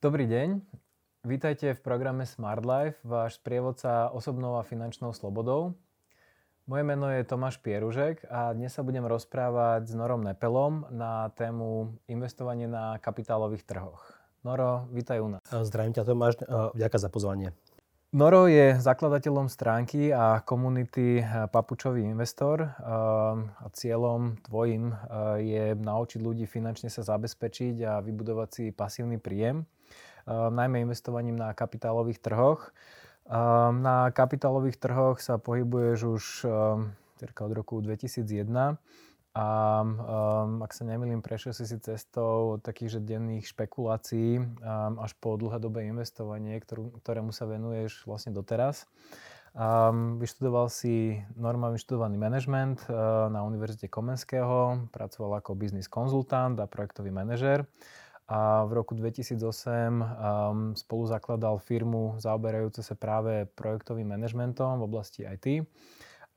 Dobrý deň. Vítajte v programe Smart Life, váš sprievodca osobnou a finančnou slobodou. Moje meno je Tomáš Pieružek a dnes sa budem rozprávať s Norom Nepelom na tému investovanie na kapitálových trhoch. Noro, vítaj u nás. Zdravím ťa Tomáš, ďakujem za pozvanie. Noro je zakladateľom stránky a komunity Papučový investor a cieľom tvojim je naučiť ľudí finančne sa zabezpečiť a vybudovať si pasívny príjem najmä investovaním na kapitálových trhoch. Ehm, na kapitálových trhoch sa pohybuješ už ehm, od roku 2001 a ak sa nemýlim, prešiel si si cestou od takých že denných špekulácií až po dlhodobé investovanie, ktorú, ktorému sa venuješ vlastne doteraz. Um, vyštudoval si normálny študovaný manažment uh, na Univerzite Komenského, pracoval ako biznis konzultant a projektový manažer a v roku 2008 um, spolu zakladal firmu zaoberajúce sa práve projektovým manažmentom v oblasti IT,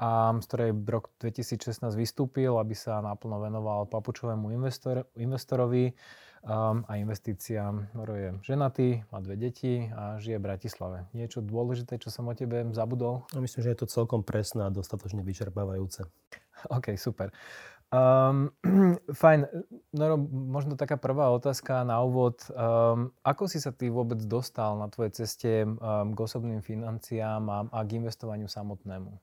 a z ktorej v roku 2016 vystúpil, aby sa naplno venoval papučovému investor, investorovi um, a investíciám. Noro je ženatý, má dve deti a žije v Bratislave. Niečo dôležité, čo som o tebe zabudol? No, myslím, že je to celkom presné a dostatočne vyčerpávajúce. OK, super. Um, fajn. No, možno taká prvá otázka na úvod. Um, ako si sa ty vôbec dostal na tvojej ceste um, k osobným financiám a, a k investovaniu samotnému?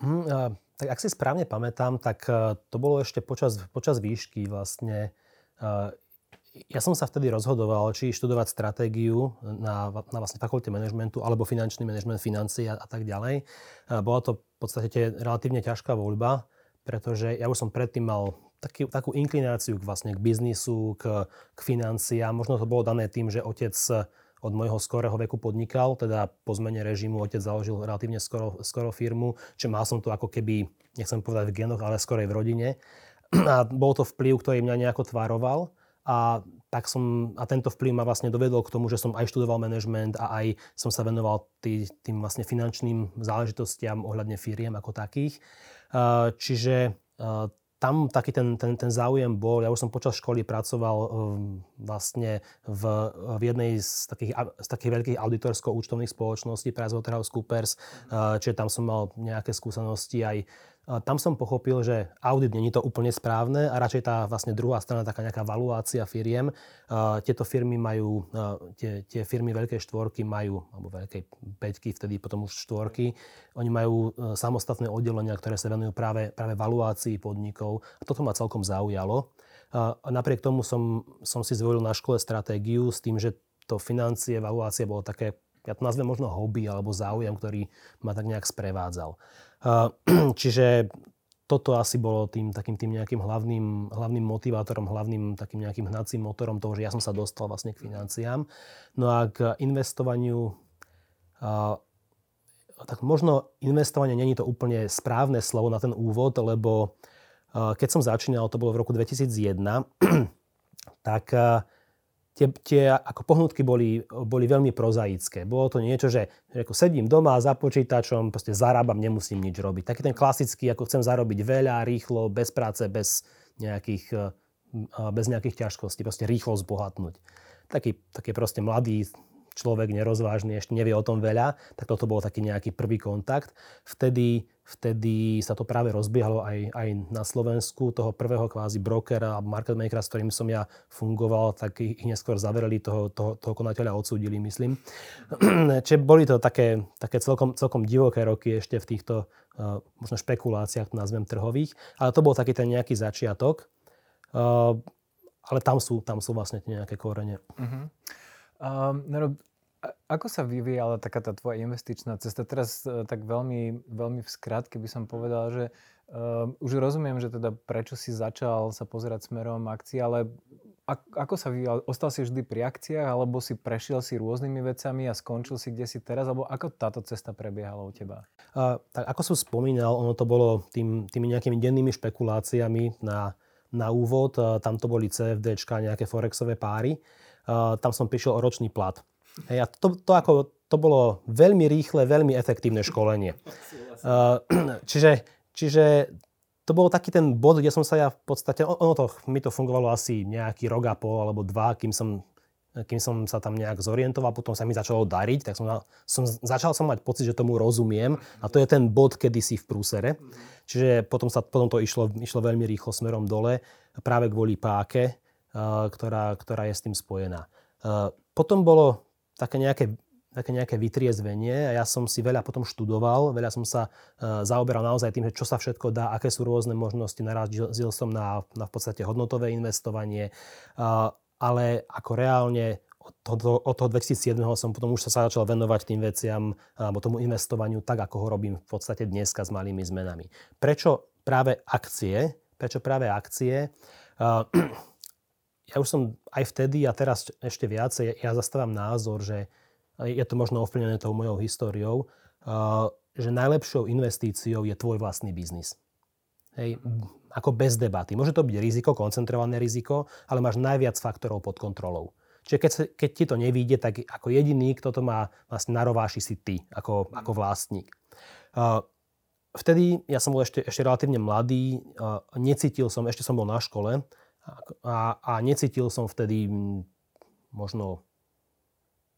Mm, uh, tak ak si správne pamätám, tak uh, to bolo ešte počas, počas výšky vlastne. Uh, ja som sa vtedy rozhodoval, či študovať stratégiu na, na vlastne fakulte manažmentu alebo finančný manažment financií a, a tak ďalej. Uh, bola to v podstate relatívne ťažká voľba pretože ja už som predtým mal taký, takú inklináciu k, vlastne k biznisu, k, k financiám. Možno to bolo dané tým, že otec od môjho skorého veku podnikal, teda po zmene režimu otec založil relatívne skoro, skoro firmu, čiže mal som to ako keby, nechcem povedať v genoch, ale skorej v rodine. A bol to vplyv, ktorý mňa nejako tvaroval. A, tak som, a tento vplyv ma vlastne dovedol k tomu, že som aj študoval manažment a aj som sa venoval tý, tým vlastne finančným záležitostiam ohľadne firiem ako takých. Čiže tam taký ten, ten, ten záujem bol. Ja už som počas školy pracoval um, vlastne v, v jednej z takých, z takých veľkých auditorsko-účtovných spoločností, PricewaterhouseCoopers, čiže tam som mal nejaké skúsenosti aj tam som pochopil, že audit není to úplne správne a radšej tá vlastne druhá strana, taká nejaká valuácia firiem. Tieto firmy majú, tie, tie firmy veľké štvorky majú, alebo veľké peťky, vtedy potom už štvorky, oni majú e, samostatné oddelenia, ktoré sa venujú práve, práve valuácii podnikov. A toto ma celkom zaujalo. Napriek tomu som, som si zvolil na škole stratégiu s tým, že to financie, valuácie bolo také, ja to nazvem možno hobby alebo záujem, ktorý ma tak nejak sprevádzal. Čiže toto asi bolo tým takým tým nejakým hlavným, hlavným motivátorom, hlavným takým nejakým hnacím motorom toho, že ja som sa dostal vlastne k financiám. No a k investovaniu, a, tak možno investovanie není to úplne správne slovo na ten úvod, lebo a, keď som začínal, to bolo v roku 2001, tak a, tie, tie ako pohnutky boli, boli veľmi prozaické. Bolo to niečo, že, ako sedím doma za počítačom, proste zarábam, nemusím nič robiť. Taký ten klasický, ako chcem zarobiť veľa, rýchlo, bez práce, bez nejakých, eh, bez nejakých ťažkostí, proste rýchlo zbohatnúť. Taký, taký proste mladý človek nerozvážny, ešte nevie o tom veľa, tak toto bol taký nejaký prvý kontakt. Vtedy, vtedy sa to práve rozbiehalo aj, aj na Slovensku. Toho prvého kvázi brokera a market makera, s ktorým som ja fungoval, tak ich neskôr zavereli, toho, toho, toho konateľa odsúdili, myslím. Čiže boli to také, také celkom, celkom divoké roky ešte v týchto uh, možno špekuláciách, nazvem trhových, ale to bol taký ten nejaký začiatok. Uh, ale tam sú, tam sú vlastne nejaké korene. Uh-huh. Um, ako sa vyvíjala taká tá tvoja investičná cesta? Teraz uh, tak veľmi, veľmi v skratke by som povedal, že uh, už rozumiem, že teda prečo si začal sa pozerať smerom akcií, ale ak, ako sa vyvíjal? Ostal si vždy pri akciách, alebo si prešiel si rôznymi vecami a skončil si kde si teraz, alebo ako táto cesta prebiehala u teba? Uh, tak ako som spomínal, ono to bolo tým, tými nejakými dennými špekuláciami na, na úvod. Uh, tam to boli CFDčka, nejaké forexové páry tam som prišiel o ročný plat. Hej, a to, to, ako, to bolo veľmi rýchle, veľmi efektívne školenie. čiže, čiže to bol taký ten bod, kde som sa ja v podstate, ono to, mi to fungovalo asi nejaký rok a pol alebo dva, kým som kým som sa tam nejak zorientoval, potom sa mi začalo dariť, tak som, som, začal som mať pocit, že tomu rozumiem a to je ten bod, kedy si v prúsere. Čiže potom, sa, potom to išlo, išlo veľmi rýchlo smerom dole, práve kvôli páke, ktorá, ktorá je s tým spojená. Potom bolo také nejaké také nejaké vytriezvenie ja som si veľa potom študoval, veľa som sa uh, zaoberal naozaj tým, že čo sa všetko dá, aké sú rôzne možnosti, narazil som na, na v podstate hodnotové investovanie, uh, ale ako reálne od toho, od toho 2007 som potom už sa začal venovať tým veciam alebo tomu investovaniu tak, ako ho robím v podstate dneska s malými zmenami. Prečo práve akcie? Prečo práve akcie? Uh, ja už som aj vtedy a teraz ešte viacej, ja zastávam názor, že je to možno ovplyvnené tou mojou históriou, že najlepšou investíciou je tvoj vlastný biznis. Hej, ako bez debaty. Môže to byť riziko, koncentrované riziko, ale máš najviac faktorov pod kontrolou. Čiže keď, keď ti to nevíde, tak ako jediný, kto to má vlastne narováši si ty, ako, ako vlastník. vtedy, ja som bol ešte, ešte relatívne mladý, necítil som, ešte som bol na škole a, a necítil som vtedy možno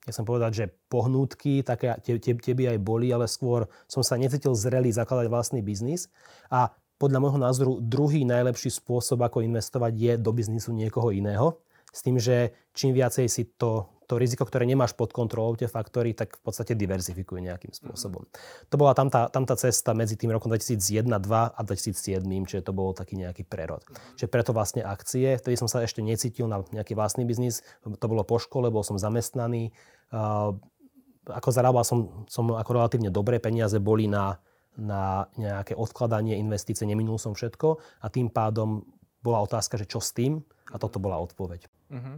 nechcem povedať, že pohnútky, také te, te, teby aj boli, ale skôr som sa necítil zrelý zakladať vlastný biznis. A podľa môjho názoru druhý najlepší spôsob, ako investovať, je do biznisu niekoho iného. S tým, že čím viacej si to, to riziko, ktoré nemáš pod kontrolou, tie faktory, tak v podstate diverzifikuje nejakým spôsobom. Mm-hmm. To bola tam tá, tam tá cesta medzi tým rokom 2001, 2 a 2007, čiže to bol taký nejaký prerod. Čiže preto vlastne akcie, vtedy som sa ešte necítil na nejaký vlastný biznis, to bolo po škole, bol som zamestnaný, ako zarábal som, som ako relatívne dobré peniaze boli na, na nejaké odkladanie investície, neminul som všetko a tým pádom bola otázka, že čo s tým a toto bola odpoveď. Uh-huh.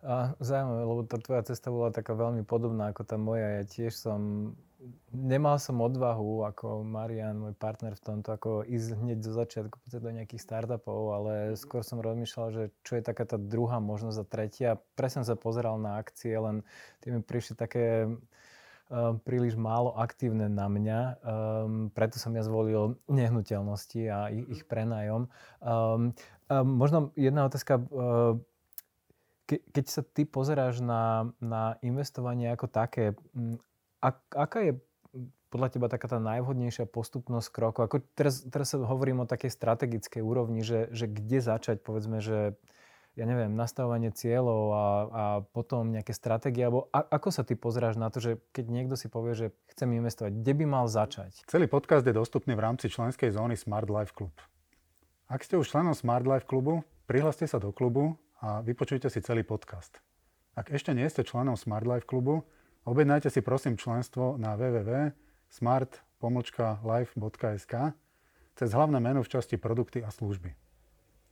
A zaujímavé, lebo tá tvoja cesta bola taká veľmi podobná ako tá moja. Ja tiež som, nemal som odvahu ako Marian, môj partner v tomto, ako ísť hneď zo začiatku do nejakých startupov, ale skôr som rozmýšľal, že čo je taká tá druhá možnosť a tretia. Presne sa pozeral na akcie, len tie mi prišli také um, príliš málo aktívne na mňa, um, preto som ja zvolil nehnuteľnosti a ich, ich prenájom. Um, um, možno jedna otázka, uh, ke, keď sa ty pozeráš na, na investovanie ako také, ak, aká je podľa teba taká tá najvhodnejšia postupnosť krokov? Ako teraz, teraz sa hovorím o takej strategickej úrovni, že, že kde začať, povedzme, že ja neviem, nastavovanie cieľov a, a potom nejaké stratégie, alebo a, ako sa ty pozeráš na to, že keď niekto si povie, že chcem investovať, kde by mal začať? Celý podcast je dostupný v rámci členskej zóny Smart Life Club. Ak ste už členom Smart Life klubu, prihláste sa do klubu a vypočujte si celý podcast. Ak ešte nie ste členom Smart Life klubu, objednajte si prosím členstvo na www.smart-life.sk cez hlavné menu v časti produkty a služby.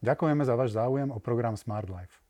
Ďakujeme za váš záujem o program Smart Life.